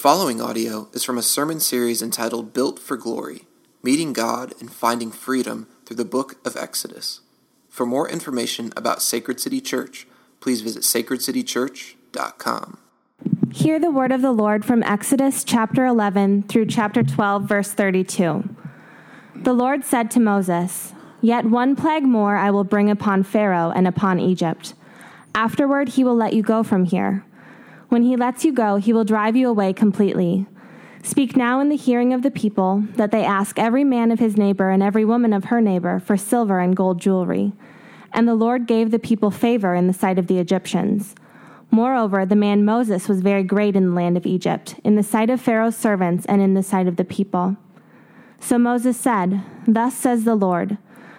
following audio is from a sermon series entitled Built for Glory Meeting God and Finding Freedom through the Book of Exodus. For more information about Sacred City Church, please visit sacredcitychurch.com. Hear the word of the Lord from Exodus chapter 11 through chapter 12, verse 32. The Lord said to Moses, Yet one plague more I will bring upon Pharaoh and upon Egypt. Afterward, he will let you go from here. When he lets you go, he will drive you away completely. Speak now in the hearing of the people that they ask every man of his neighbor and every woman of her neighbor for silver and gold jewelry. And the Lord gave the people favor in the sight of the Egyptians. Moreover, the man Moses was very great in the land of Egypt, in the sight of Pharaoh's servants and in the sight of the people. So Moses said, Thus says the Lord,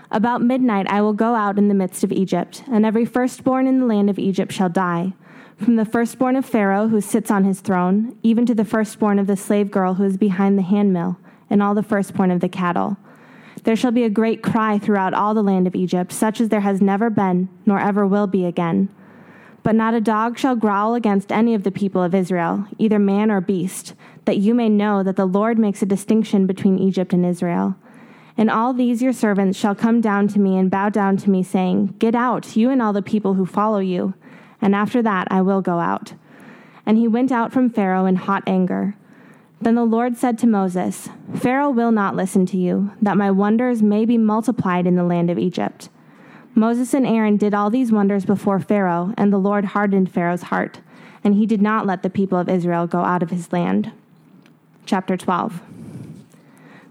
About midnight I will go out in the midst of Egypt, and every firstborn in the land of Egypt shall die from the firstborn of Pharaoh, who sits on his throne, even to the firstborn of the slave girl who is behind the handmill, and all the firstborn of the cattle. There shall be a great cry throughout all the land of Egypt, such as there has never been, nor ever will be again. But not a dog shall growl against any of the people of Israel, either man or beast, that you may know that the Lord makes a distinction between Egypt and Israel. And all these your servants shall come down to me and bow down to me, saying, Get out, you and all the people who follow you and after that I will go out. And he went out from Pharaoh in hot anger. Then the Lord said to Moses, Pharaoh will not listen to you, that my wonders may be multiplied in the land of Egypt. Moses and Aaron did all these wonders before Pharaoh, and the Lord hardened Pharaoh's heart, and he did not let the people of Israel go out of his land. Chapter 12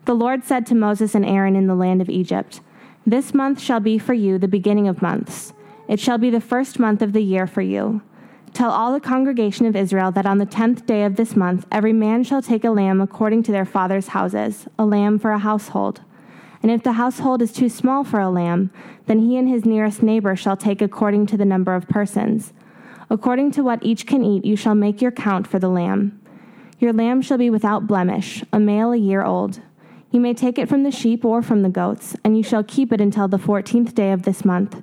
The Lord said to Moses and Aaron in the land of Egypt, This month shall be for you the beginning of months. It shall be the first month of the year for you. Tell all the congregation of Israel that on the tenth day of this month every man shall take a lamb according to their father's houses, a lamb for a household. And if the household is too small for a lamb, then he and his nearest neighbor shall take according to the number of persons. According to what each can eat, you shall make your count for the lamb. Your lamb shall be without blemish, a male a year old. You may take it from the sheep or from the goats, and you shall keep it until the fourteenth day of this month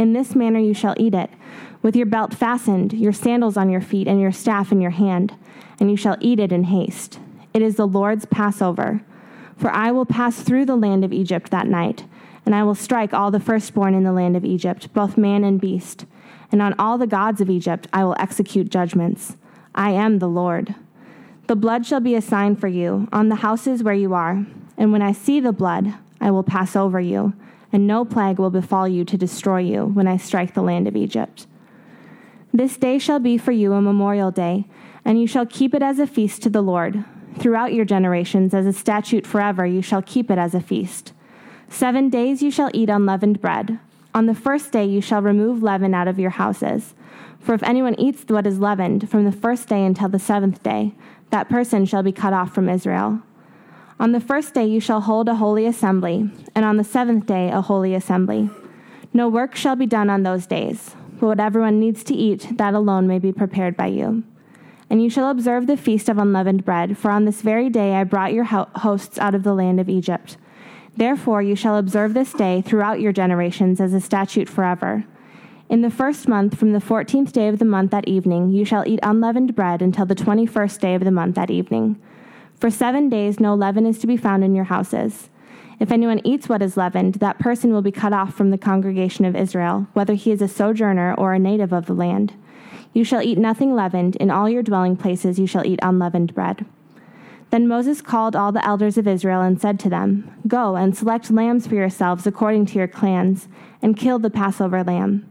In this manner you shall eat it, with your belt fastened, your sandals on your feet, and your staff in your hand, and you shall eat it in haste. It is the Lord's Passover. For I will pass through the land of Egypt that night, and I will strike all the firstborn in the land of Egypt, both man and beast. And on all the gods of Egypt I will execute judgments. I am the Lord. The blood shall be a sign for you on the houses where you are, and when I see the blood, I will pass over you and no plague will befall you to destroy you when I strike the land of Egypt. This day shall be for you a memorial day, and you shall keep it as a feast to the Lord. Throughout your generations, as a statute forever, you shall keep it as a feast. Seven days you shall eat unleavened bread. On the first day you shall remove leaven out of your houses. For if anyone eats what is leavened from the first day until the seventh day, that person shall be cut off from Israel. On the first day you shall hold a holy assembly, and on the seventh day a holy assembly. No work shall be done on those days, but what everyone needs to eat, that alone may be prepared by you. And you shall observe the feast of unleavened bread, for on this very day I brought your hosts out of the land of Egypt. Therefore you shall observe this day throughout your generations as a statute forever. In the first month, from the fourteenth day of the month at evening, you shall eat unleavened bread until the twenty first day of the month at evening. For seven days no leaven is to be found in your houses. If anyone eats what is leavened, that person will be cut off from the congregation of Israel, whether he is a sojourner or a native of the land. You shall eat nothing leavened, in all your dwelling places you shall eat unleavened bread. Then Moses called all the elders of Israel and said to them, Go and select lambs for yourselves according to your clans, and kill the Passover lamb.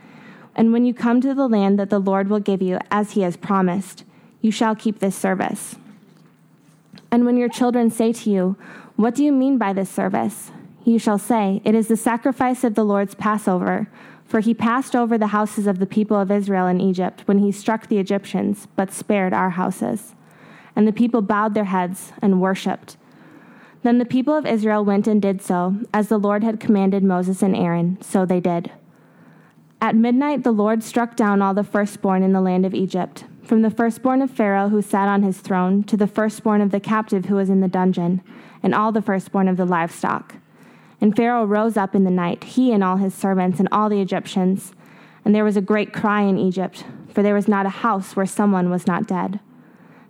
And when you come to the land that the Lord will give you, as he has promised, you shall keep this service. And when your children say to you, What do you mean by this service? You shall say, It is the sacrifice of the Lord's Passover. For he passed over the houses of the people of Israel in Egypt when he struck the Egyptians, but spared our houses. And the people bowed their heads and worshipped. Then the people of Israel went and did so, as the Lord had commanded Moses and Aaron, so they did. At midnight, the Lord struck down all the firstborn in the land of Egypt, from the firstborn of Pharaoh who sat on his throne to the firstborn of the captive who was in the dungeon, and all the firstborn of the livestock. And Pharaoh rose up in the night, he and all his servants and all the Egyptians. And there was a great cry in Egypt, for there was not a house where someone was not dead.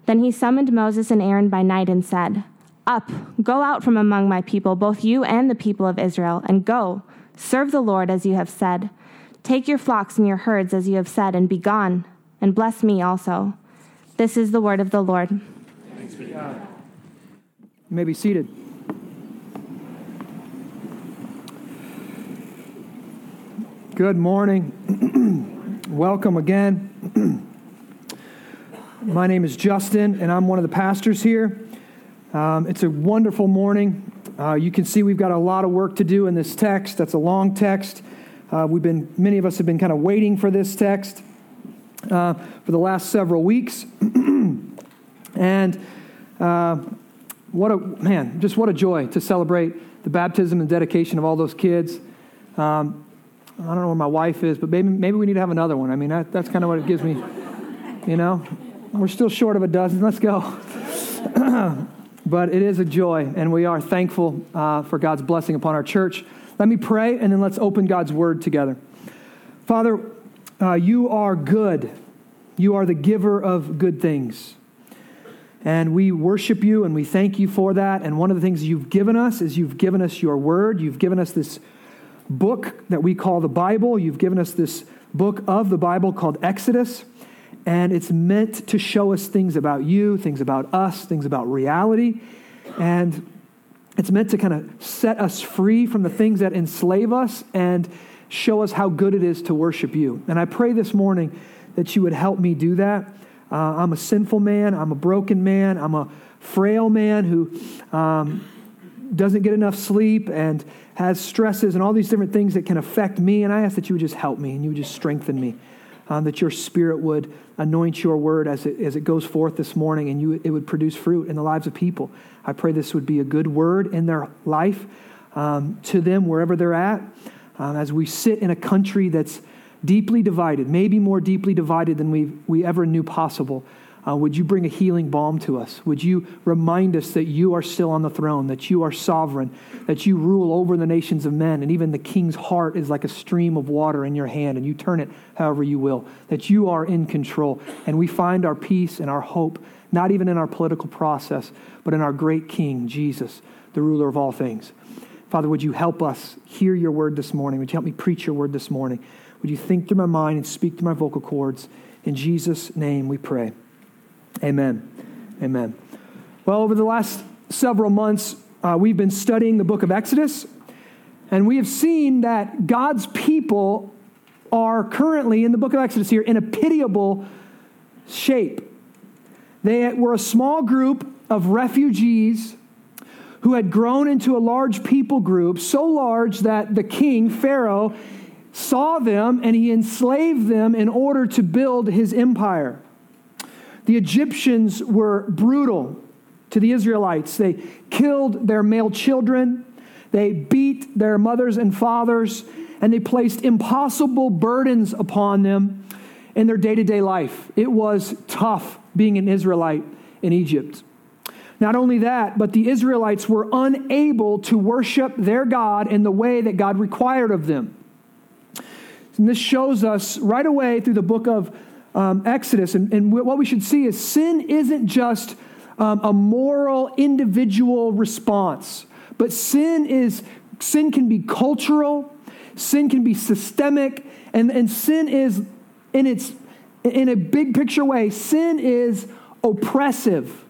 Then he summoned Moses and Aaron by night and said, Up, go out from among my people, both you and the people of Israel, and go, serve the Lord as you have said. Take your flocks and your herds as you have said, and be gone, and bless me also. This is the word of the Lord. Thanks be God. You may be seated. Good morning. Welcome again. My name is Justin, and I'm one of the pastors here. Um, it's a wonderful morning. Uh, you can see we've got a lot of work to do in this text. That's a long text. Uh, we've been, many of us have been kind of waiting for this text uh, for the last several weeks. and uh, what a, man, just what a joy to celebrate the baptism and dedication of all those kids. Um, I don't know where my wife is, but maybe, maybe we need to have another one. I mean, that, that's kind of what it gives me, you know. We're still short of a dozen. Let's go. but it is a joy, and we are thankful uh, for God's blessing upon our church. Let me pray, and then let's open God's word together. Father, uh, you are good. You are the giver of good things. And we worship you and we thank you for that. And one of the things you've given us is you've given us your word. You've given us this book that we call the Bible. You've given us this book of the Bible called Exodus. And it's meant to show us things about you, things about us, things about reality. And it's meant to kind of set us free from the things that enslave us and show us how good it is to worship you. And I pray this morning that you would help me do that. Uh, I'm a sinful man, I'm a broken man, I'm a frail man who um, doesn't get enough sleep and has stresses and all these different things that can affect me. And I ask that you would just help me and you would just strengthen me um, that your spirit would anoint your word as it, as it goes forth this morning and you, it would produce fruit in the lives of people. I pray this would be a good word in their life um, to them wherever they're at. Um, as we sit in a country that's deeply divided, maybe more deeply divided than we, we ever knew possible. Uh, would you bring a healing balm to us? Would you remind us that you are still on the throne, that you are sovereign, that you rule over the nations of men, and even the king's heart is like a stream of water in your hand, and you turn it however you will, that you are in control. And we find our peace and our hope, not even in our political process, but in our great King, Jesus, the ruler of all things. Father, would you help us hear your word this morning? Would you help me preach your word this morning? Would you think through my mind and speak through my vocal cords? In Jesus' name we pray. Amen. Amen. Well, over the last several months, uh, we've been studying the book of Exodus, and we have seen that God's people are currently in the book of Exodus here in a pitiable shape. They were a small group of refugees who had grown into a large people group, so large that the king, Pharaoh, saw them and he enslaved them in order to build his empire. The Egyptians were brutal to the Israelites. They killed their male children, they beat their mothers and fathers, and they placed impossible burdens upon them in their day to day life. It was tough being an Israelite in Egypt. Not only that, but the Israelites were unable to worship their God in the way that God required of them. And this shows us right away through the book of um, Exodus. And, and, what we should see is sin isn't just um, a moral individual response, but sin is sin can be cultural, sin can be systemic, and, and sin is in its in a big picture way, sin is oppressive.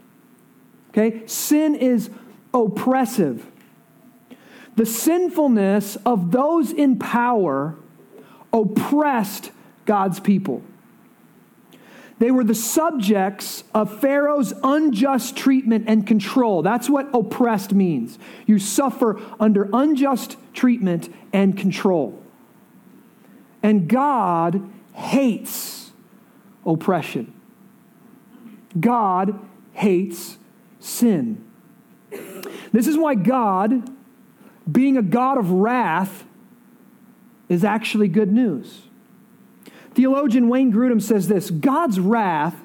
Okay? Sin is oppressive. The sinfulness of those in power oppressed God's people. They were the subjects of Pharaoh's unjust treatment and control. That's what oppressed means. You suffer under unjust treatment and control. And God hates oppression. God hates sin. This is why God, being a God of wrath, is actually good news. Theologian Wayne Grudem says this God's wrath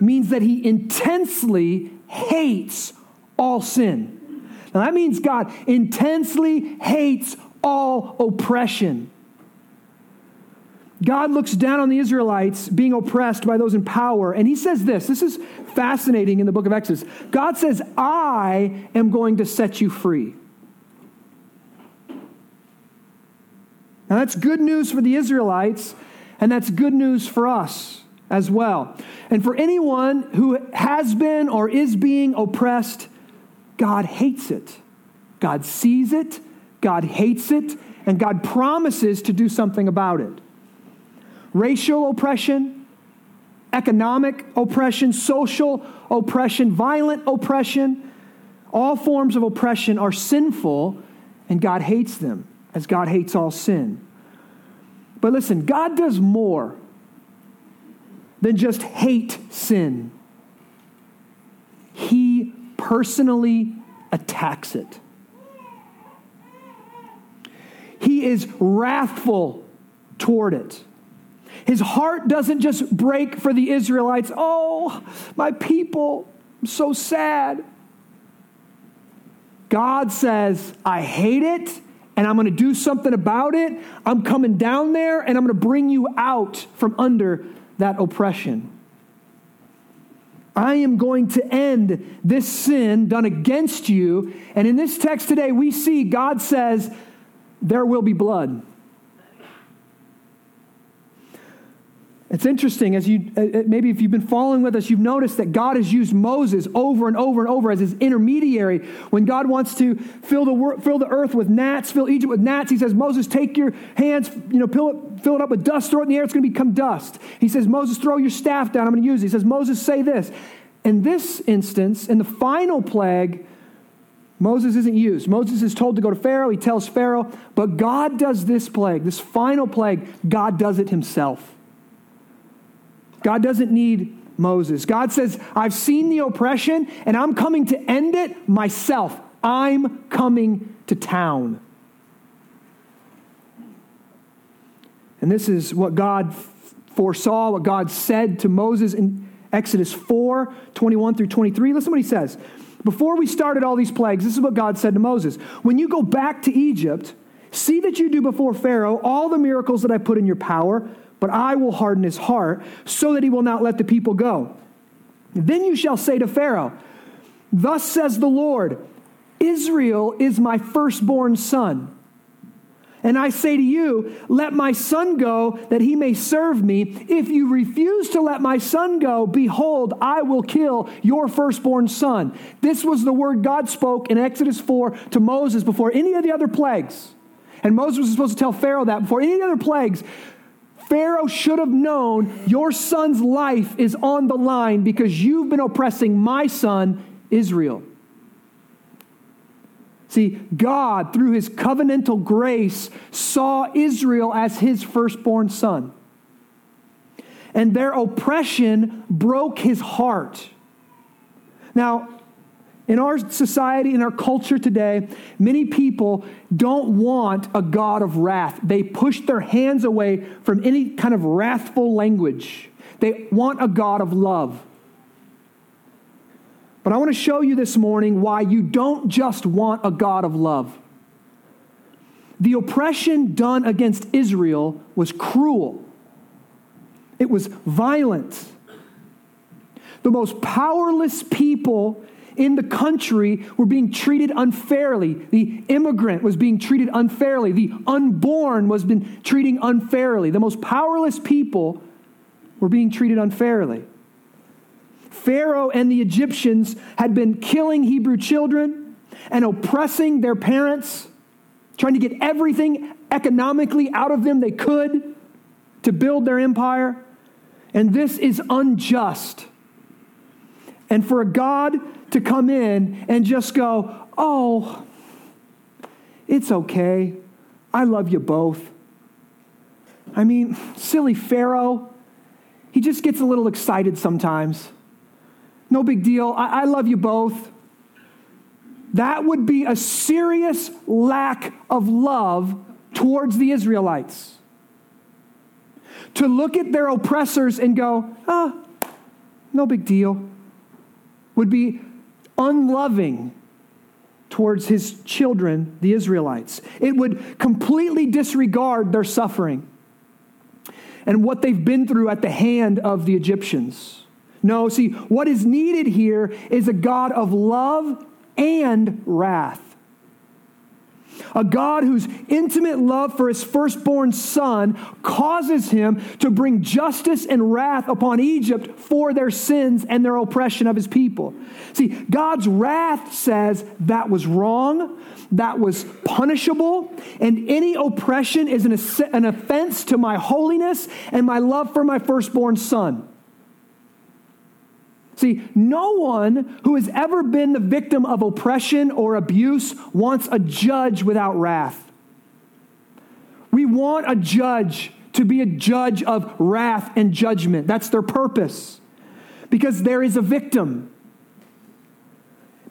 means that he intensely hates all sin. Now that means God intensely hates all oppression. God looks down on the Israelites being oppressed by those in power, and he says this. This is fascinating in the book of Exodus. God says, I am going to set you free. Now, that's good news for the Israelites, and that's good news for us as well. And for anyone who has been or is being oppressed, God hates it. God sees it, God hates it, and God promises to do something about it racial oppression, economic oppression, social oppression, violent oppression. All forms of oppression are sinful, and God hates them as God hates all sin. But listen, God does more than just hate sin, He personally attacks it. He is wrathful toward it. His heart doesn't just break for the Israelites. Oh, my people, I'm so sad. God says, I hate it and I'm going to do something about it. I'm coming down there and I'm going to bring you out from under that oppression. I am going to end this sin done against you. And in this text today, we see God says, There will be blood. It's interesting, as you uh, uh, maybe if you've been following with us, you've noticed that God has used Moses over and over and over as his intermediary. When God wants to fill the, fill the earth with gnats, fill Egypt with gnats, he says, Moses, take your hands, you know, fill it, fill it up with dust, throw it in the air, it's going to become dust. He says, Moses, throw your staff down, I'm going to use it. He says, Moses, say this. In this instance, in the final plague, Moses isn't used. Moses is told to go to Pharaoh. He tells Pharaoh, but God does this plague, this final plague, God does it himself. God doesn't need Moses. God says, I've seen the oppression and I'm coming to end it myself. I'm coming to town. And this is what God foresaw, what God said to Moses in Exodus 4 21 through 23. Listen what he says. Before we started all these plagues, this is what God said to Moses When you go back to Egypt, see that you do before Pharaoh all the miracles that I put in your power but I will harden his heart so that he will not let the people go. Then you shall say to Pharaoh, Thus says the Lord, Israel is my firstborn son. And I say to you, Let my son go, that he may serve me. If you refuse to let my son go, behold, I will kill your firstborn son. This was the word God spoke in Exodus 4 to Moses before any of the other plagues. And Moses was supposed to tell Pharaoh that before any other plagues, Pharaoh should have known your son's life is on the line because you've been oppressing my son, Israel. See, God, through his covenantal grace, saw Israel as his firstborn son. And their oppression broke his heart. Now, in our society, in our culture today, many people don't want a God of wrath. They push their hands away from any kind of wrathful language. They want a God of love. But I want to show you this morning why you don't just want a God of love. The oppression done against Israel was cruel, it was violent. The most powerless people in the country were being treated unfairly. The immigrant was being treated unfairly. The unborn was being treated unfairly. The most powerless people were being treated unfairly. Pharaoh and the Egyptians had been killing Hebrew children and oppressing their parents, trying to get everything economically out of them they could to build their empire. And this is unjust. And for a God to come in and just go, oh, it's okay. I love you both. I mean, silly Pharaoh, he just gets a little excited sometimes. No big deal. I, I love you both. That would be a serious lack of love towards the Israelites. To look at their oppressors and go, ah, no big deal, would be unloving towards his children, the Israelites. It would completely disregard their suffering and what they've been through at the hand of the Egyptians. No, see, what is needed here is a God of love and wrath. A God whose intimate love for his firstborn son causes him to bring justice and wrath upon Egypt for their sins and their oppression of his people. See, God's wrath says that was wrong, that was punishable, and any oppression is an, offense to my holiness and my love for my firstborn son. See, no one who has ever been the victim of oppression or abuse wants a judge without wrath. We want a judge to be a judge of wrath and judgment. That's their purpose. Because there is a victim.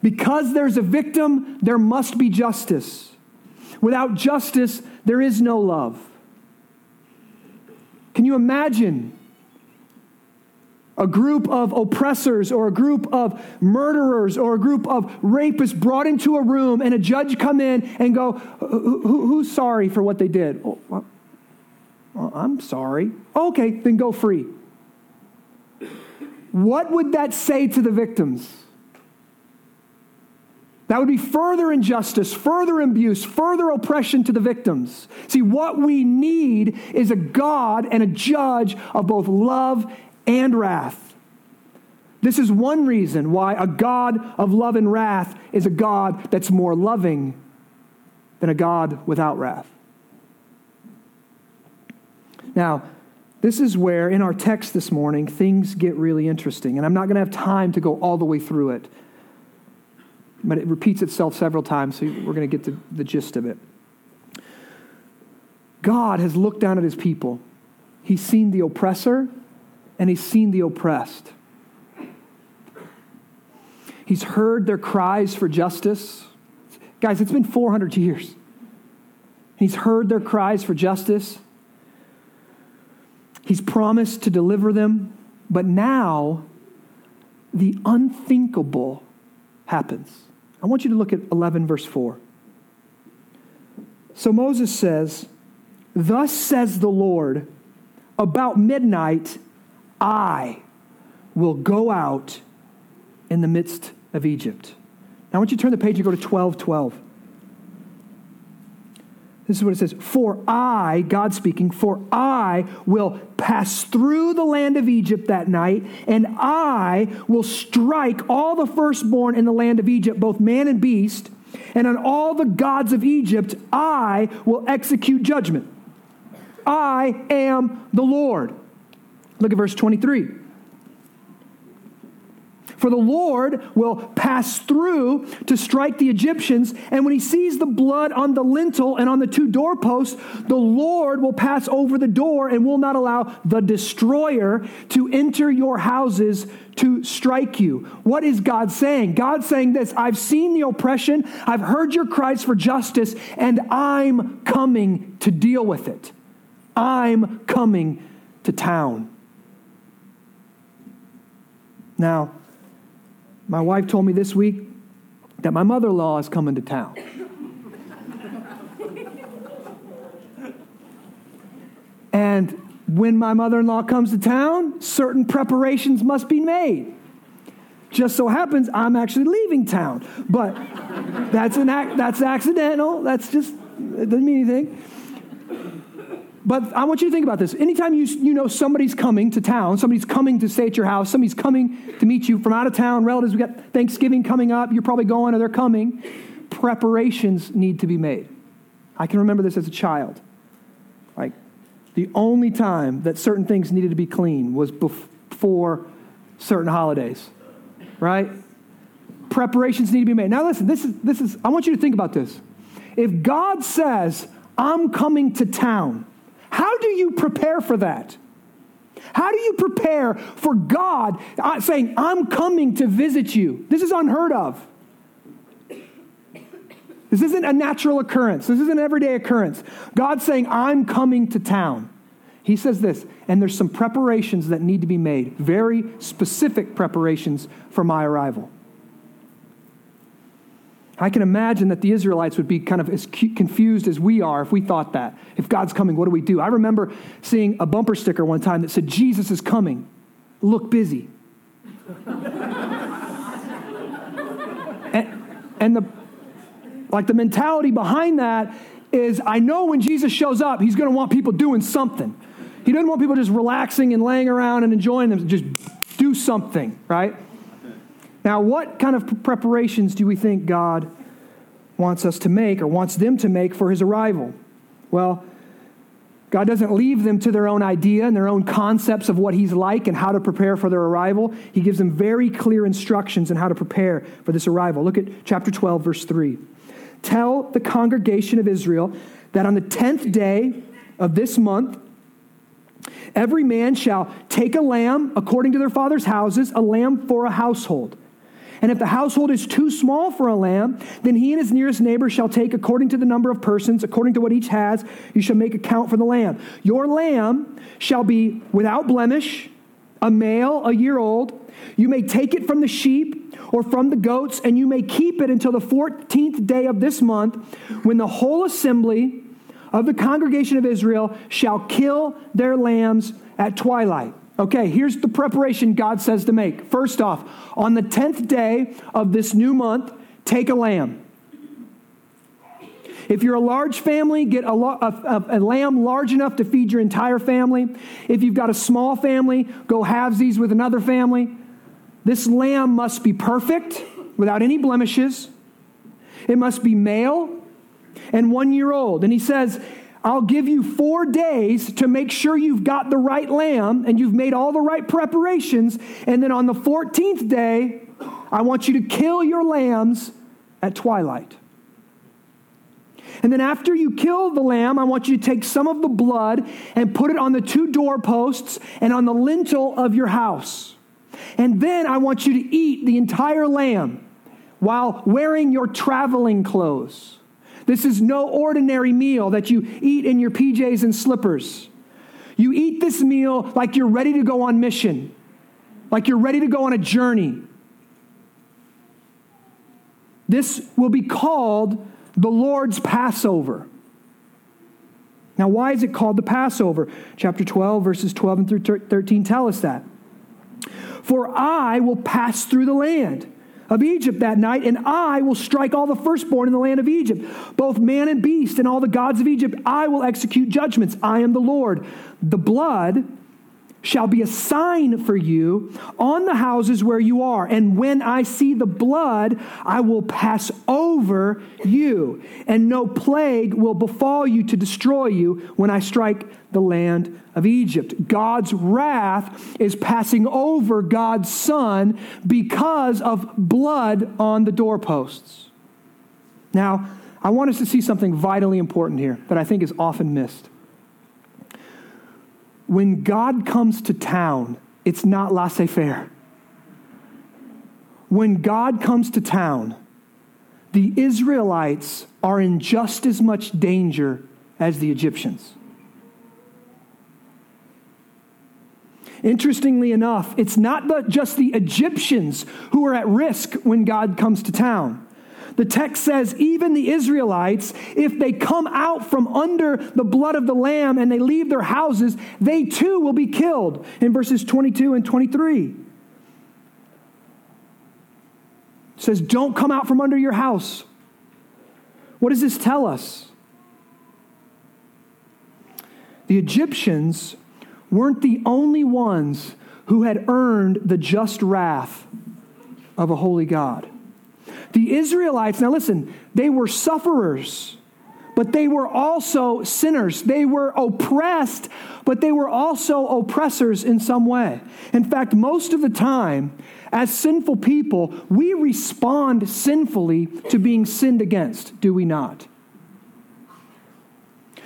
Because there's a victim, there must be justice. Without justice, there is no love. Can you imagine a group of oppressors or a group of murderers or a group of rapists brought into a room and a judge come in and go who's sorry for what they did? Oh, well, i'm sorry. Okay then go free. What would that say to the victims? That would be further injustice, further abuse, further oppression to the victims. See, what we need is a God and a judge of both love and wrath. This is one reason why a God of love and wrath is a God that's more loving than a God without wrath. Now, this is where, in our text this morning, things get really interesting. And I'm not going to have time to go all the way through it. But it repeats itself several times, so we're going to get to the gist of it. God has looked down at his people. He's seen the oppressor and he's seen the oppressed. He's heard their cries for justice. Guys, it's been 400 years. He's heard their cries for justice. He's promised to deliver them. But now, the unthinkable happens. I want you to look at 11, verse 4. So Moses says, Thus says the Lord, about midnight I will go out in the midst of Egypt. Now, I want you to turn the page and go to 12 12. This is what it says For I, God speaking, for I will pass through the land of Egypt that night, and I will strike all the firstborn in the land of Egypt, both man and beast, and on all the gods of Egypt I will execute judgment. I am the Lord. Look at verse 23. For the Lord will pass through to strike the Egyptians, and when he sees the blood on the lintel and on the two doorposts, the Lord will pass over the door and will not allow the destroyer to enter your houses to strike you. What is God saying? God saying this I've seen the oppression, I've heard your cries for justice, and I'm coming to deal with it. I'm coming to town. Now, my wife told me this week that my mother in law is coming to town. and when my mother in law comes to town, certain preparations must be made. Just so happens I'm actually leaving town. But that's, an, that's accidental. That's just, it doesn't mean anything. But I want you to think about this. Anytime you, you know somebody's coming to town, somebody's coming to stay at your house, somebody's coming to meet you from out of town, relatives, we got Thanksgiving coming up, you're probably going or they're coming, preparations need to be made. I can remember this as a child. Like, the only time that certain things needed to be clean was before certain holidays, right? Preparations need to be made. Now, listen, this is, this is, I want you to think about this. If God says, I'm coming to town, how do you prepare for that? How do you prepare for God uh, saying, I'm coming to visit you? This is unheard of. This isn't a natural occurrence. This isn't an everyday occurrence. God saying, I'm coming to town. He says this, and there's some preparations that need to be made, very specific preparations for my arrival. I can imagine that the Israelites would be kind of as confused as we are if we thought that. If God's coming, what do we do? I remember seeing a bumper sticker one time that said, Jesus is coming. Look busy. and, and the like the mentality behind that is I know when Jesus shows up, he's going to want people doing something. He doesn't want people just relaxing and laying around and enjoying them. Just do something, right? Now, what kind of preparations do we think God wants us to make or wants them to make for his arrival? Well, God doesn't leave them to their own idea and their own concepts of what he's like and how to prepare for their arrival. He gives them very clear instructions on how to prepare for this arrival. Look at chapter 12, verse 3. Tell the congregation of Israel that on the 10th day of this month, every man shall take a lamb according to their father's houses, a lamb for a household. And if the household is too small for a lamb, then he and his nearest neighbor shall take according to the number of persons, according to what each has, you shall make account for the lamb. Your lamb shall be without blemish, a male, a year old. You may take it from the sheep or from the goats, and you may keep it until the 14th day of this month, when the whole assembly of the congregation of Israel shall kill their lambs at twilight. Okay, here's the preparation God says to make. First off, on the 10th day of this new month, take a lamb. If you're a large family, get a, a, a, lamb large enough to feed your entire family. If you've got a small family, go halvesies with another family. This lamb must be perfect, without any blemishes. It must be male and one year old. And he says, I'll give you four days to make sure you've got the right lamb and you've made all the right preparations. And then on the 14th day, I want you to kill your lambs at twilight. And then after you kill the lamb, I want you to take some of the blood and put it on the two doorposts and on the lintel of your house. And then I want you to eat the entire lamb while wearing your traveling clothes. This is no ordinary meal that you eat in your PJs and slippers. You eat this meal like you're ready to go on mission, like you're ready to go on a journey. This will be called the Lord's Passover. Now, why is it called the Passover? Chapter 12, verses 12 and through 13 tell us that. For I will pass through the land of Egypt that night, and I will strike all the firstborn in the land of Egypt, both man and beast, and all the gods of Egypt. I will execute judgments. I am the Lord. The blood shall be a sign for you on the houses where you are. And when I see the blood, I will pass over you, and no plague will befall you to destroy you when I strike the land of Egypt. God's wrath is passing over God's Son because of blood on the doorposts. Now, I want us to see something vitally important here that I think is often missed when God comes to town, it's not laissez faire. When God comes to town, the Israelites are in just as much danger as the Egyptians. Interestingly enough, it's not just the Egyptians who are at risk when God comes to town. The text says, even the Israelites, if they come out from under the blood of the Lamb and they leave their houses, they too will be killed in verses 22 and 23. It says, Don't come out from under your house. What does this tell us? The Egyptians weren't the only ones who had earned the just wrath of a holy God. The Israelites, now listen, they were sufferers, but they were also sinners. They were oppressed, but they were also oppressors in some way. In fact, most of the time, as sinful people, we respond sinfully to being sinned against, do we not?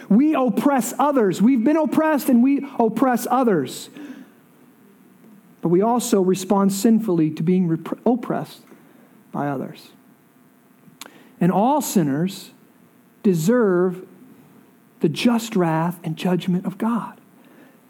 We oppress others. We've been oppressed and we oppress others. But we also respond sinfully to being rep- oppressed by others. And all sinners deserve the just wrath and judgment of God.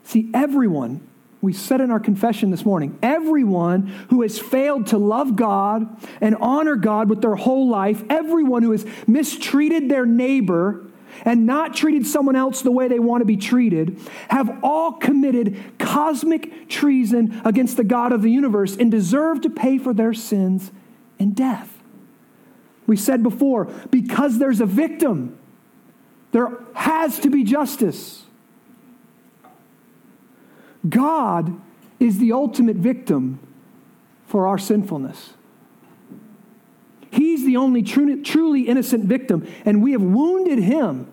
See, everyone, we said in our confession this morning, everyone who has failed to love God and honor God with their whole life, everyone who has mistreated their neighbor, and not treated someone else the way they want to be treated have all committed cosmic treason against the God of the universe and deserve to pay for their sins in death. We said before, because there's a victim, there has to be justice. God is the ultimate victim for our sinfulness. He's the only truly innocent victim, and we have wounded him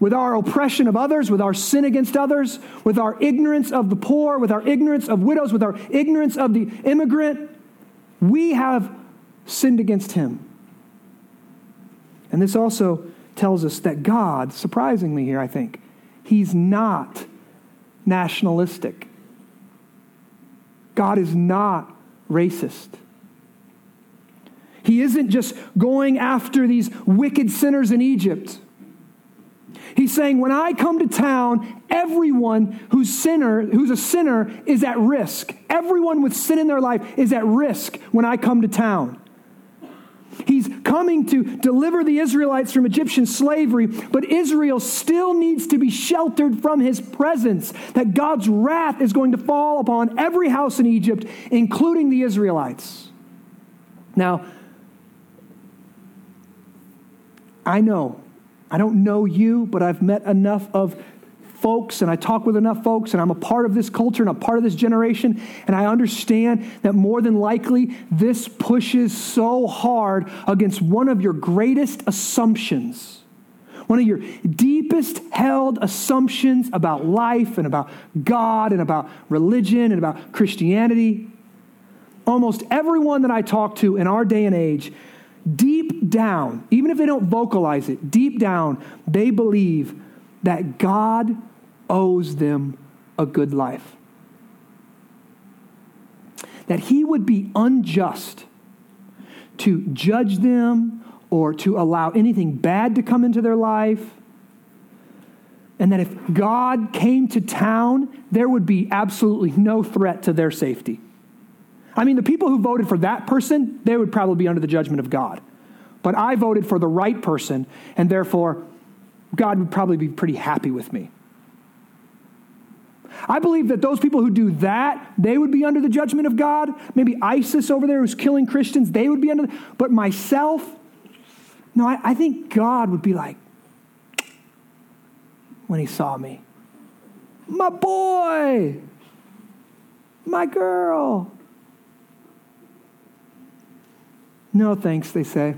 with our oppression of others, with our sin against others, with our ignorance of the poor, with our ignorance of widows, with our ignorance of the immigrant. We have sinned against him. And this also tells us that God, surprisingly here, I think, he's not nationalistic. God is not racist. He isn't just going after these wicked sinners in Egypt. He's saying, when I come to town, everyone who's sinner, who's a sinner, is at risk. Everyone with sin in their life is at risk when I come to town. He's coming to deliver the Israelites from Egyptian slavery, but Israel still needs to be sheltered from his presence. That God's wrath is going to fall upon every house in Egypt, including the Israelites. Now, I know, I don't know you, but I've met enough of folks and I talk with enough folks and I'm a part of this culture and a part of this generation and I understand that more than likely this pushes so hard against one of your greatest assumptions. One of your deepest held assumptions about life and about God and about religion and about Christianity. Almost everyone that I talk to in our day and age deep down, even if they don't vocalize it, deep down, they believe that God owes them a good life. That He would be unjust to judge them or to allow anything bad to come into their life. And that if God came to town, there would be absolutely no threat to their safety. I mean, the people who voted for that person, they would probably be under the judgment of God. But I voted for the right person, and therefore, God would probably be pretty happy with me. I believe that those people who do that, they would be under the judgment of God. Maybe ISIS over there who's killing Christians, they would be under. But myself, no, I, I think God would be like, when he saw me, my boy, my girl. No thanks, they say.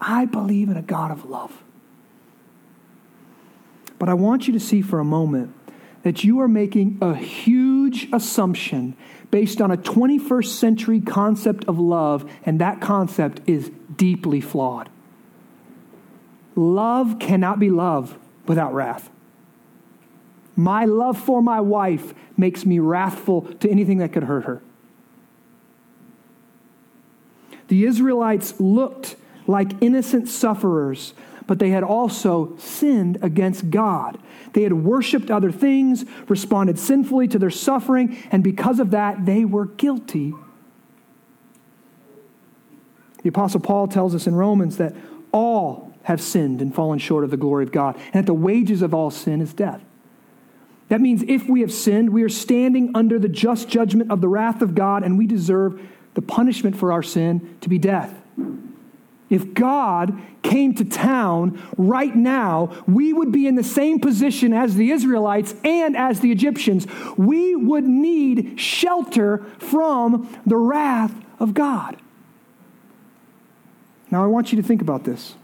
I believe in a God of love. But I want you to see for a moment that you are making a huge assumption based on a 21st century concept of love, and that concept is deeply flawed. Love cannot be love without wrath. My love for my wife makes me wrathful to anything that could hurt her. The Israelites looked like innocent sufferers, but they had also sinned against God. They had worshiped other things, responded sinfully to their suffering, and because of that, they were guilty. The Apostle Paul tells us in Romans that all have sinned and fallen short of the glory of God, and that the wages of all sin is death. That means if we have sinned, we are standing under the just judgment of the wrath of God, and we deserve the punishment for our sin to be death. If God came to town right now, we would be in the same position as the Israelites and as the Egyptians. We would need shelter from the wrath of God. Now, I want you to think about this.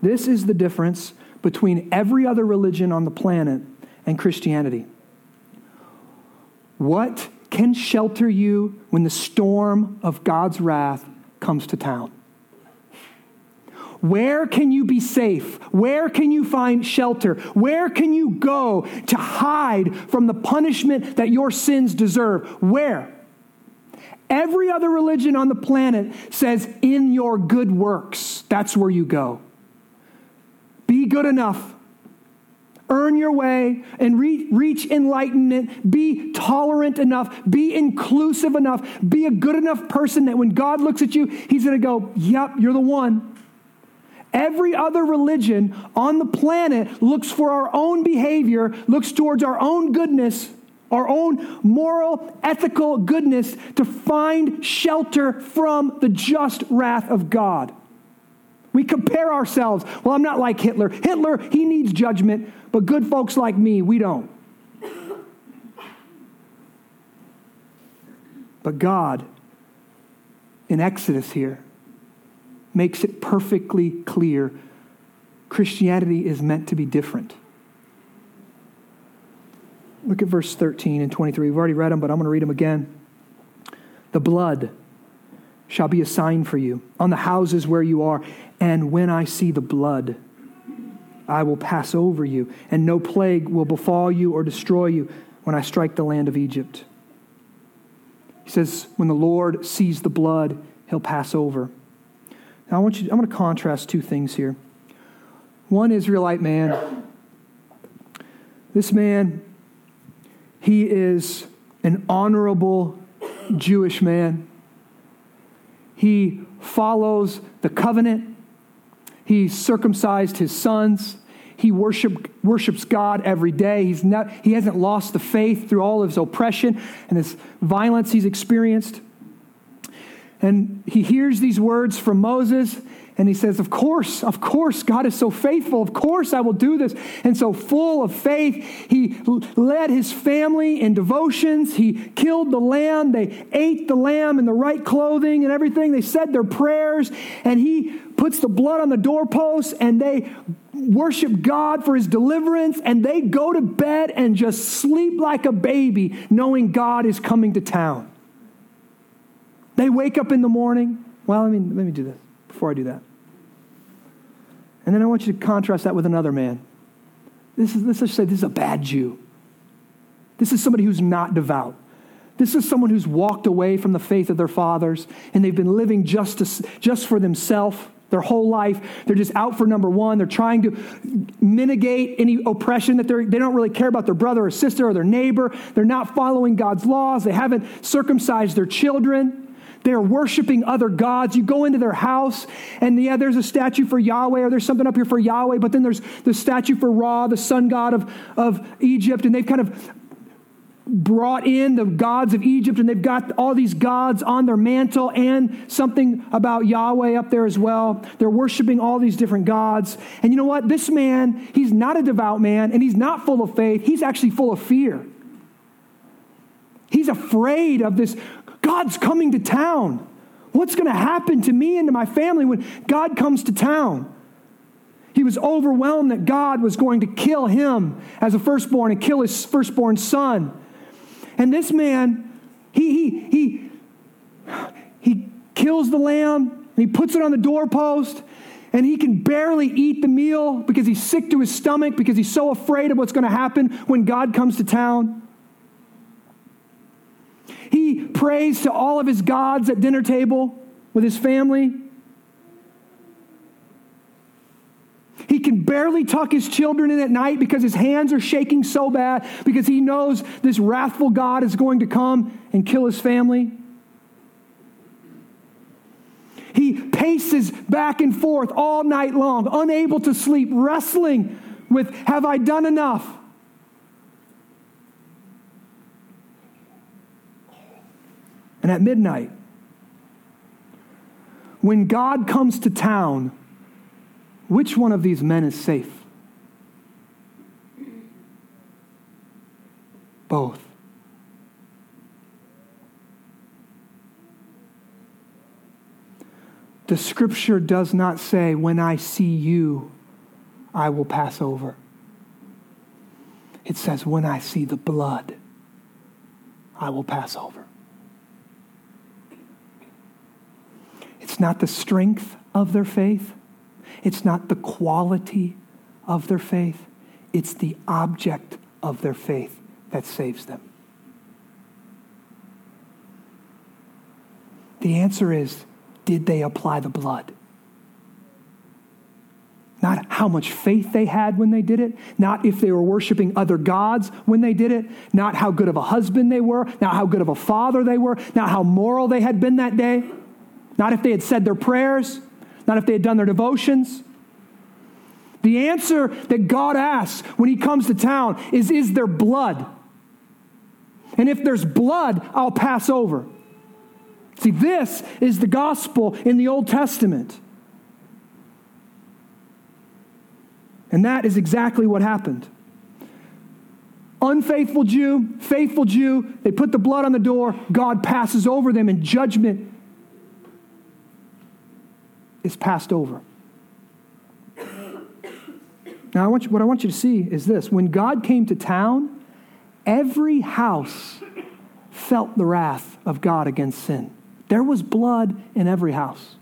This is the difference between every other religion on the planet and Christianity. What can shelter you when the storm of God's wrath comes to town? Where can you be safe? Where can you find shelter? Where can you go to hide from the punishment that your sins deserve? Where? Every other religion on the planet says, in your good works, that's where you go. Be good enough. Earn your way and re- reach enlightenment. Be tolerant enough. Be inclusive enough. Be a good enough person that when God looks at you, He's going to go, Yep, you're the one. Every other religion on the planet looks for our own behavior, looks towards our own goodness, our own moral, ethical goodness to find shelter from the just wrath of God. We compare ourselves. Well, I'm not like Hitler. Hitler, he needs judgment, but good folks like me, we don't. But God, in Exodus here, makes it perfectly clear Christianity is meant to be different. Look at verse 13 and 23. We've already read them, but I'm going to read them again. The blood shall be a sign for you on the houses where you are, and when I see the blood, I will pass over you, and no plague will befall you or destroy you when I strike the land of Egypt. He says, When the Lord sees the blood, he'll pass over. Now, I want you, I'm going to contrast two things here. One Israelite man, this man, he is an honorable Jewish man. He follows the covenant. He circumcised his sons. He worship, worships God every day. He's not, he hasn't lost the faith through all of his oppression and his violence he's experienced. And he hears these words from Moses and he says, Of course, of course, God is so faithful. Of course, I will do this. And so, full of faith, he led his family in devotions. He killed the lamb. They ate the lamb in the right clothing and everything. They said their prayers. And he puts the blood on the doorposts and they worship God for his deliverance. And they go to bed and just sleep like a baby, knowing God is coming to town. They wake up in the morning. Well, let me, let me do this before I do that. And then I want you to contrast that with another man. This is, let's just say this is a bad Jew. This is somebody who's not devout. This is someone who's walked away from the faith of their fathers and they've been living just, to, just for themselves their whole life. They're just out for number one. They're trying to mitigate any oppression that they're, they don't really care about their brother or sister or their neighbor. They're not following God's laws. They haven't circumcised their children. They're worshiping other gods. You go into their house, and yeah, there's a statue for Yahweh, or there's something up here for Yahweh, but then there's the statue for Ra, the sun god of, of Egypt, and they've kind of brought in the gods of Egypt, and they've got all these gods on their mantle and something about Yahweh up there as well. They're worshiping all these different gods. And you know what? This man, he's not a devout man, and he's not full of faith. He's actually full of fear. He's afraid of this God's coming to town. What's going to happen to me and to my family when God comes to town? He was overwhelmed that God was going to kill him as a firstborn and kill his firstborn son. And this man, he, he, he, he kills the lamb, and he puts it on the doorpost, and he can barely eat the meal because he's sick to his stomach because he's so afraid of what's going to happen when God comes to town. He prays to all of his gods at dinner table with his family. He can barely tuck his children in at night because his hands are shaking so bad because he knows this wrathful God is going to come and kill his family. He paces back and forth all night long, unable to sleep, wrestling with, Have I done enough? And at midnight, when God comes to town, which one of these men is safe? Both. The scripture does not say, When I see you, I will pass over. It says, When I see the blood, I will pass over. It's not the strength of their faith, it's not the quality of their faith, it's the object of their faith that saves them. The answer is did they apply the blood? Not how much faith they had when they did it, not if they were worshiping other gods when they did it, not how good of a husband they were, not how good of a father they were, not how moral they had been that day, not if they had said their prayers, not if they had done their devotions. The answer that God asks when He comes to town is Is there blood? And if there's blood, I'll pass over. See, this is the gospel in the Old Testament. And that is exactly what happened. Unfaithful Jew, faithful Jew, they put the blood on the door, God passes over them, in judgment is passed over. Now, I want you, what I want you to see is this when God came to town, every house felt the wrath of God against sin. There was blood in every house.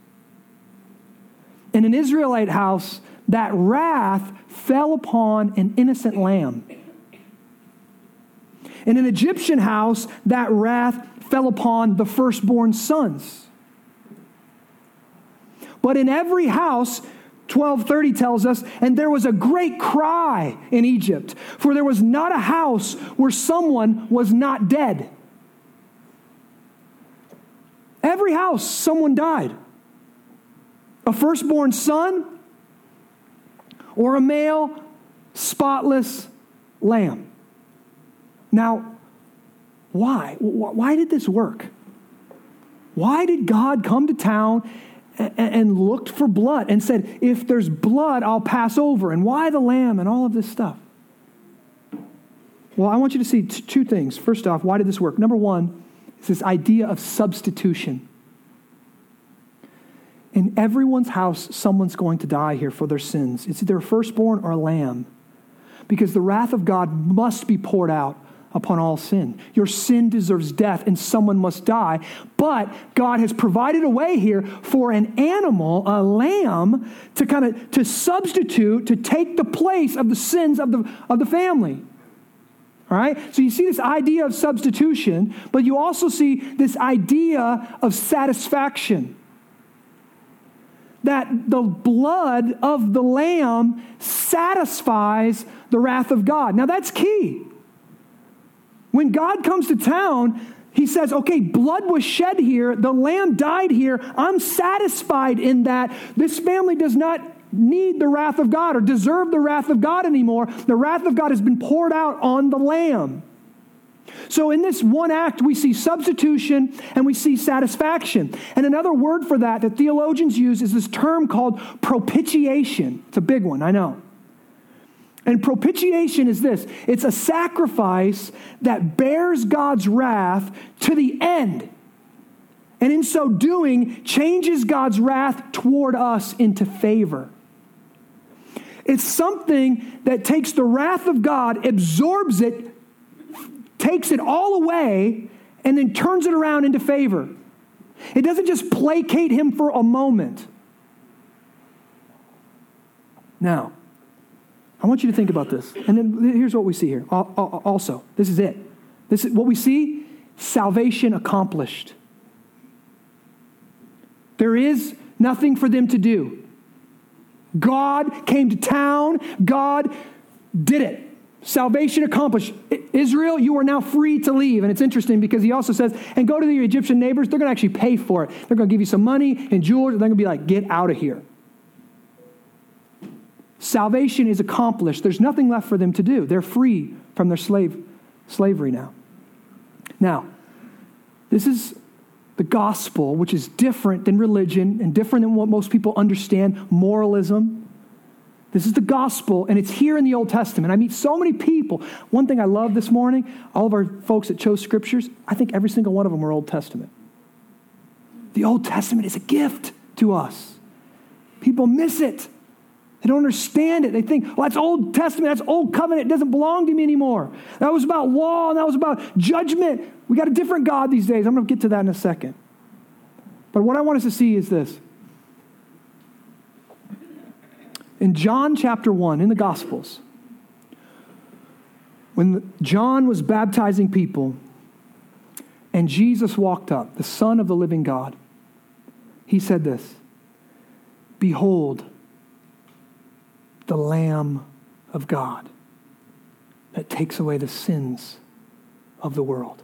In an Israelite house, that wrath fell upon an innocent lamb. In an Egyptian house, that wrath fell upon the firstborn sons. But in every house, 1230 tells us, and there was a great cry in Egypt, for there was not a house where someone was not dead. Every house, someone died. A firstborn son or a male, spotless lamb. Now, why? Why did this work? Why did God come to town and looked for blood and said, If there's blood, I'll pass over? And why the lamb and all of this stuff? Well, I want you to see two things. First off, why did this work? Number one, it's this idea of substitution. In everyone's house, someone's going to die here for their sins. It's either a firstborn or a lamb. Because the wrath of God must be poured out upon all sin. Your sin deserves death and someone must die. But God has provided a way here for an animal, a lamb, to kind of to substitute, to take the place of the sins of the, of the family. All right? So you see this idea of substitution, but you also see this idea of satisfaction. That the blood of the lamb satisfies the wrath of God. Now that's key. When God comes to town, he says, okay, blood was shed here, the lamb died here. I'm satisfied in that. This family does not need the wrath of God or deserve the wrath of God anymore. The wrath of God has been poured out on the Lamb. So, in this one act, we see substitution and we see satisfaction. And another word for that that theologians use is this term called propitiation. It's a big one, I know. And propitiation is this it's a sacrifice that bears God's wrath to the end. And in so doing, changes God's wrath toward us into favor. It's something that takes the wrath of God, absorbs it, takes it all away, and then turns it around into favor. It doesn't just placate him for a moment. Now, I want you to think about this. And then here's what we see here. Also, this is it. This is what we see salvation accomplished. There is nothing for them to do. God came to town, God did it. Salvation accomplished. Israel, you are now free to leave. And it's interesting because he also says, and go to your Egyptian neighbors, they're going to actually pay for it. They're going to give you some money and jewels, and they're going to be like, get out of here. Salvation is accomplished. There's nothing left for them to do. They're free from their slave slavery now. Now, this is the gospel, which is different than religion and different than what most people understand, moralism. This is the gospel, and it's here in the Old Testament. I meet so many people. One thing I love this morning, all of our folks that chose scriptures, I think every single one of them are Old Testament. The Old Testament is a gift to us. People miss it. They don't understand it. They think, well, that's Old Testament, that's Old Covenant, it doesn't belong to me anymore. That was about law and that was about judgment. We got a different God these days. I'm going to get to that in a second. But what I want us to see is this. In John chapter 1, in the Gospels, when John was baptizing people and Jesus walked up, the Son of the living God, he said this Behold, the Lamb of God that takes away the sins of the world.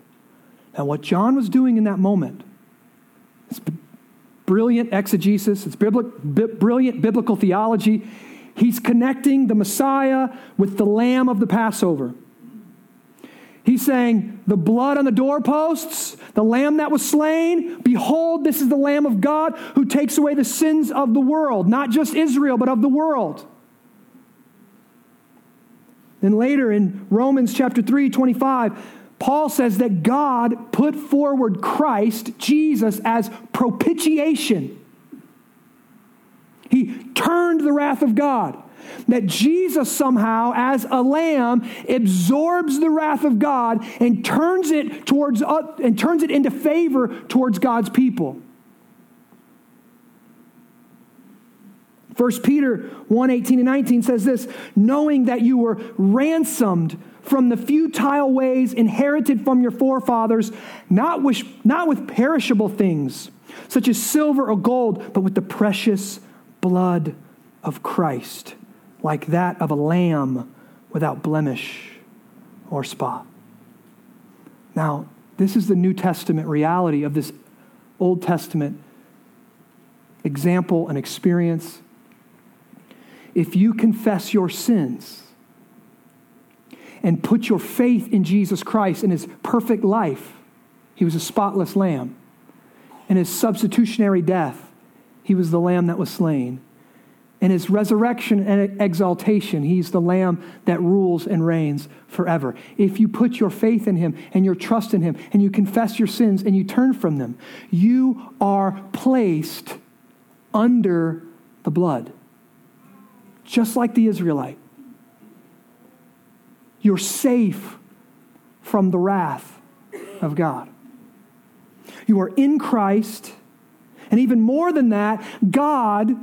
Now, what John was doing in that moment, it's brilliant exegesis, it's brilliant biblical theology. He's connecting the Messiah with the Lamb of the Passover. He's saying, The blood on the doorposts, the lamb that was slain, behold, this is the Lamb of God who takes away the sins of the world, not just Israel, but of the world. Then later in Romans chapter 3, 25, Paul says that God put forward Christ, Jesus, as propitiation. He turned the wrath of God. That Jesus somehow, as a lamb, absorbs the wrath of God and turns it towards uh, and turns it into favor towards God's people. 1 Peter 1 18 and 19 says this knowing that you were ransomed from the futile ways inherited from your forefathers, not not with perishable things, such as silver or gold, but with the precious blood of Christ, like that of a lamb without blemish or spot. Now, this is the New Testament reality of this Old Testament example and experience if you confess your sins and put your faith in Jesus Christ and his perfect life, he was a spotless lamb, and his substitutionary death, he was the lamb that was slain. In his resurrection and exaltation, he's the lamb that rules and reigns forever. If you put your faith in him and your trust in him and you confess your sins and you turn from them, you are placed under the blood just like the Israelite. You're safe from the wrath of God. You are in Christ, and even more than that, God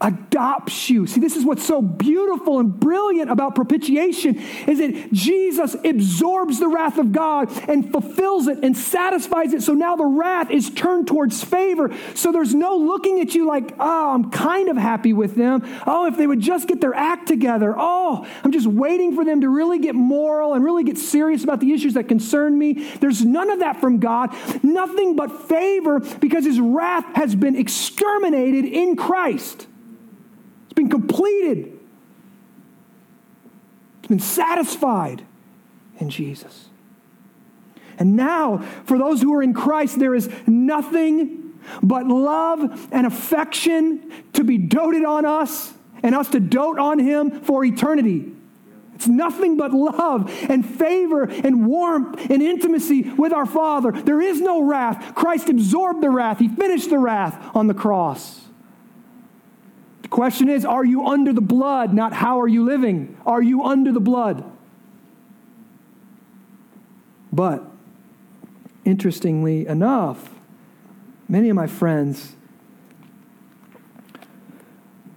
adopts you. See, this is what's so beautiful and brilliant about propitiation is that Jesus absorbs the wrath of God and fulfills it and satisfies it. So now the wrath is turned towards favor. So there's no looking at you like, "Oh, I'm kind of happy with them. Oh, if they would just get their act together. Oh, I'm just waiting for them to really get moral and really get serious about the issues that concern me." There's none of that from God. Nothing but favor because his wrath has been exterminated in Christ been completed. It's been satisfied in Jesus. And now, for those who are in Christ, there is nothing but love and affection to be doted on us and us to dote on Him for eternity. It's nothing but love and favor and warmth and intimacy with our Father. There is no wrath. Christ absorbed the wrath, He finished the wrath on the cross. The question is are you under the blood, not how are you living? Are you under the blood? But, interestingly enough, many of my friends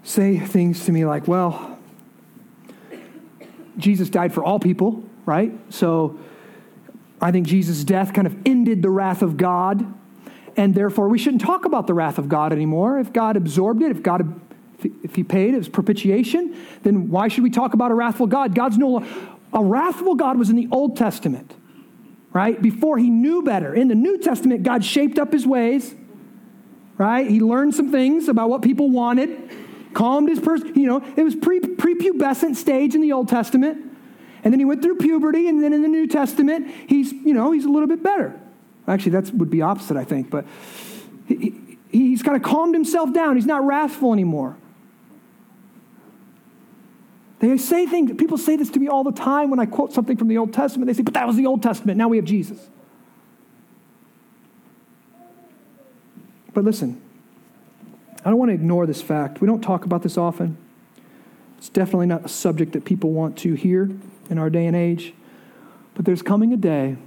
say things to me like, well, Jesus died for all people, right? So I think Jesus' death kind of ended the wrath of God, and therefore we shouldn't talk about the wrath of God anymore. If God absorbed it, if God if he paid, it was propitiation, then why should we talk about a wrathful God? God's no a wrathful God was in the Old Testament, right? Before he knew better. In the New Testament, God shaped up his ways, right? He learned some things about what people wanted, calmed his person, you know, it was pre prepubescent stage in the Old Testament. And then he went through puberty, and then in the New Testament, he's, you know, he's a little bit better. Actually, that would be opposite, I think. But he, he's kind of calmed himself down. He's not wrathful anymore. They say things, people say this to me all the time when I quote something from the Old Testament. They say, but that was the Old Testament. Now we have Jesus. But listen, I don't want to ignore this fact. We don't talk about this often. It's definitely not a subject that people want to hear in our day and age. But there's coming a day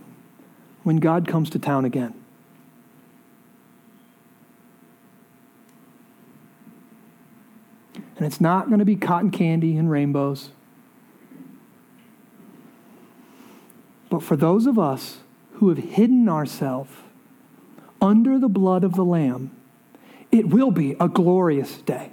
when God comes to town again. And it's not going to be cotton candy and rainbows. But for those of us who have hidden ourselves under the blood of the Lamb, it will be a glorious day.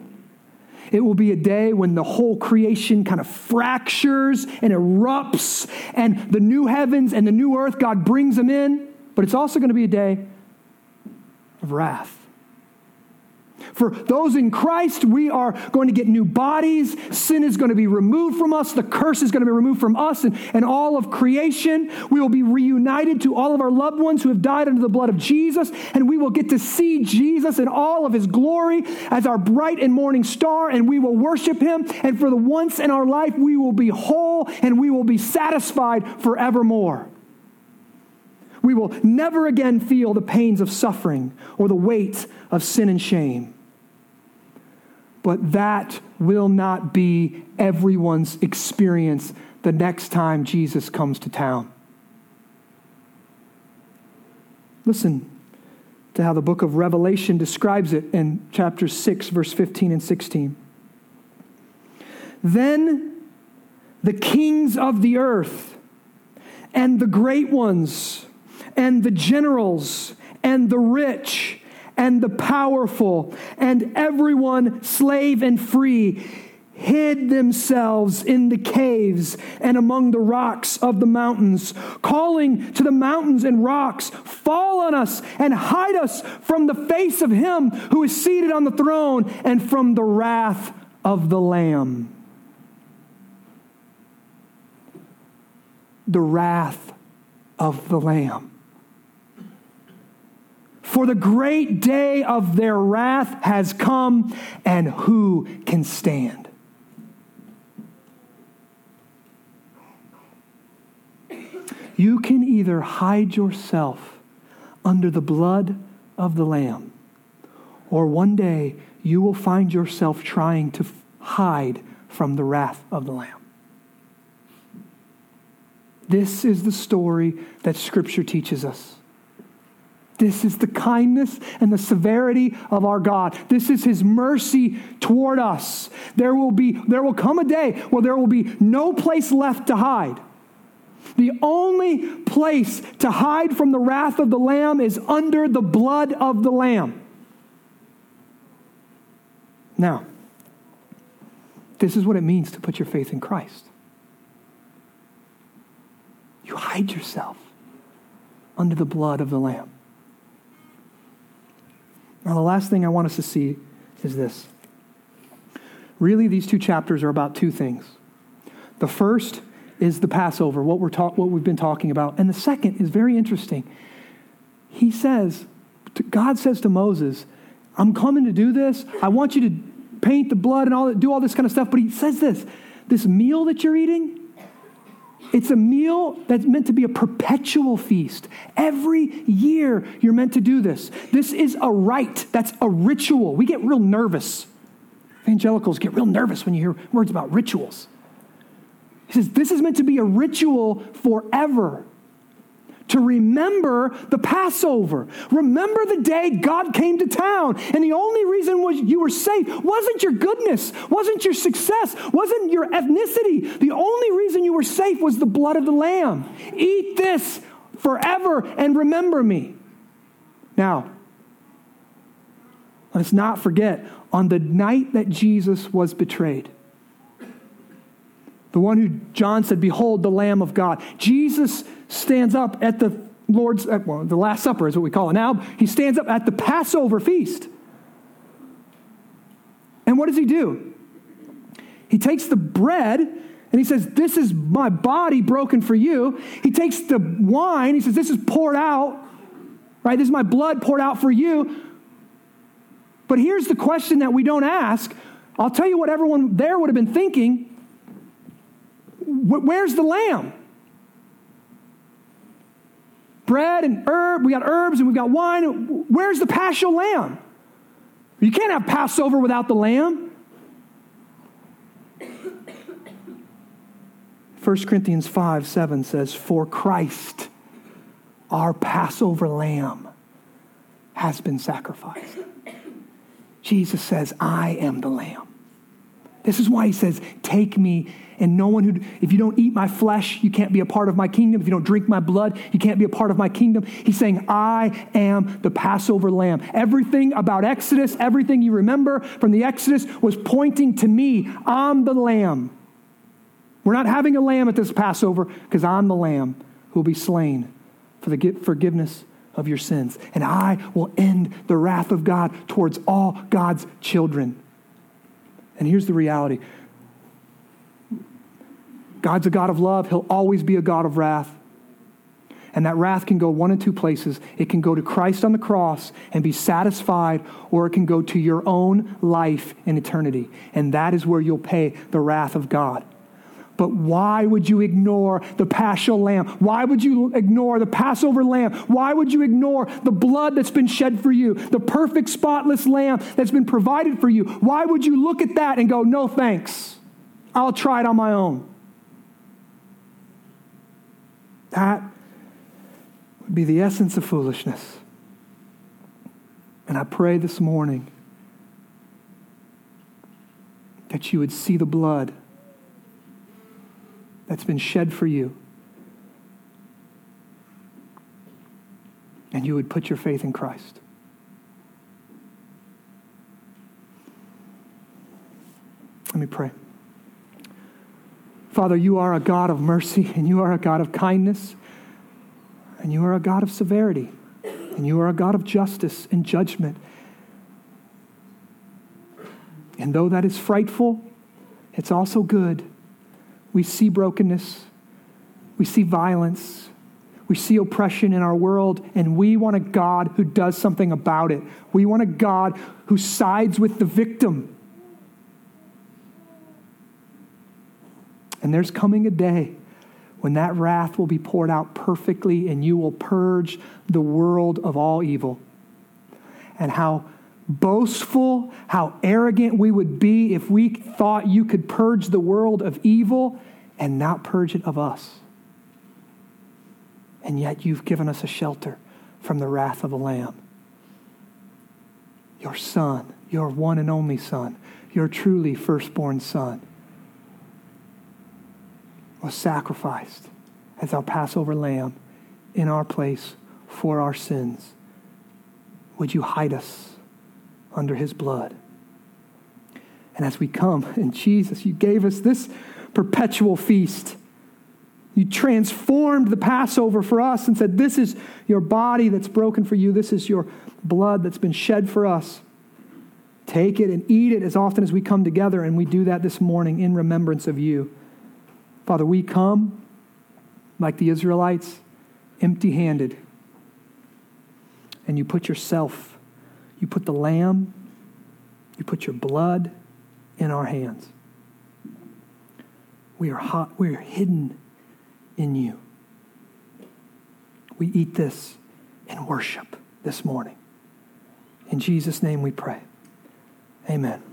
It will be a day when the whole creation kind of fractures and erupts, and the new heavens and the new earth, God brings them in. But it's also going to be a day of wrath. For those in Christ, we are going to get new bodies. Sin is going to be removed from us. The curse is going to be removed from us and, and all of creation. We will be reunited to all of our loved ones who have died under the blood of Jesus. And we will get to see Jesus in all of his glory as our bright and morning star. And we will worship him. And for the once in our life, we will be whole and we will be satisfied forevermore. We will never again feel the pains of suffering or the weight of sin and shame. But that will not be everyone's experience the next time Jesus comes to town. Listen to how the book of Revelation describes it in chapter 6, verse 15 and 16. Then the kings of the earth and the great ones and the generals and the rich and the powerful and everyone, slave and free, hid themselves in the caves and among the rocks of the mountains, calling to the mountains and rocks, Fall on us and hide us from the face of him who is seated on the throne and from the wrath of the Lamb. The wrath of the Lamb. For the great day of their wrath has come, and who can stand? You can either hide yourself under the blood of the Lamb, or one day you will find yourself trying to hide from the wrath of the Lamb. This is the story that Scripture teaches us. This is the kindness and the severity of our God. This is his mercy toward us. There will be there will come a day where there will be no place left to hide. The only place to hide from the wrath of the lamb is under the blood of the lamb. Now, this is what it means to put your faith in Christ. You hide yourself under the blood of the lamb. Now, the last thing I want us to see is this. Really, these two chapters are about two things. The first is the Passover, what, we're talk, what we've been talking about. And the second is very interesting. He says, God says to Moses, I'm coming to do this. I want you to paint the blood and all that, do all this kind of stuff. But he says this this meal that you're eating, it's a meal that's meant to be a perpetual feast. Every year you're meant to do this. This is a rite, that's a ritual. We get real nervous. Evangelicals get real nervous when you hear words about rituals. He says, This is meant to be a ritual forever to remember the Passover. Remember the day God came to town. And the only reason was you were safe wasn't your goodness, wasn't your success, wasn't your ethnicity. The only reason you were safe was the blood of the Lamb. Eat this forever and remember me. Now, let's not forget on the night that Jesus was betrayed, the one who John said, Behold, the Lamb of God. Jesus stands up at the Lord's, uh, well, the Last Supper is what we call it now. He stands up at the Passover feast. And what does he do? He takes the bread and he says, This is my body broken for you. He takes the wine, he says, This is poured out right? This is my blood poured out for you. But here's the question that we don't ask. I'll tell you what everyone there would have been thinking. Where's the lamb? Bread and herb, we got herbs and we got wine. Where's the paschal lamb? You can't have Passover without the lamb. 1 Corinthians 5 7 says, For Christ, our Passover lamb, has been sacrificed. Jesus says, I am the lamb. This is why he says, Take me, and no one who, if you don't eat my flesh, you can't be a part of my kingdom. If you don't drink my blood, you can't be a part of my kingdom. He's saying, I am the Passover lamb. Everything about Exodus, everything you remember from the Exodus was pointing to me. I'm the lamb. We're not having a lamb at this Passover because I'm the lamb who will be slain for the forgiveness of your sins. And I will end the wrath of God towards all God's children. And here's the reality God's a God of love, He'll always be a God of wrath. And that wrath can go one of two places. It can go to Christ on the cross and be satisfied, or it can go to your own life in eternity. And that is where you'll pay the wrath of God. But why would you ignore the paschal lamb? Why would you ignore the Passover lamb? Why would you ignore the blood that's been shed for you, the perfect, spotless lamb that's been provided for you? Why would you look at that and go, no thanks? I'll try it on my own. That would be the essence of foolishness. And I pray this morning that you would see the blood that's been shed for you. And you would put your faith in Christ. Let me pray. Father, you are a God of mercy, and you are a God of kindness, and you are a God of severity, and you are a God of justice and judgment. And though that is frightful, it's also good we see brokenness, we see violence, we see oppression in our world, and we want a God who does something about it. We want a God who sides with the victim. And there's coming a day when that wrath will be poured out perfectly and you will purge the world of all evil. And how boastful, how arrogant we would be if we thought you could purge the world of evil and not purge it of us. And yet you've given us a shelter from the wrath of the Lamb. Your Son, your one and only Son, your truly firstborn Son, was sacrificed as our Passover lamb in our place for our sins. Would you hide us? Under his blood. And as we come, in Jesus, you gave us this perpetual feast. You transformed the Passover for us and said, This is your body that's broken for you. This is your blood that's been shed for us. Take it and eat it as often as we come together, and we do that this morning in remembrance of you. Father, we come like the Israelites, empty handed, and you put yourself you put the lamb, you put your blood in our hands. We are hot, we are hidden in you. We eat this in worship this morning. In Jesus' name we pray. Amen.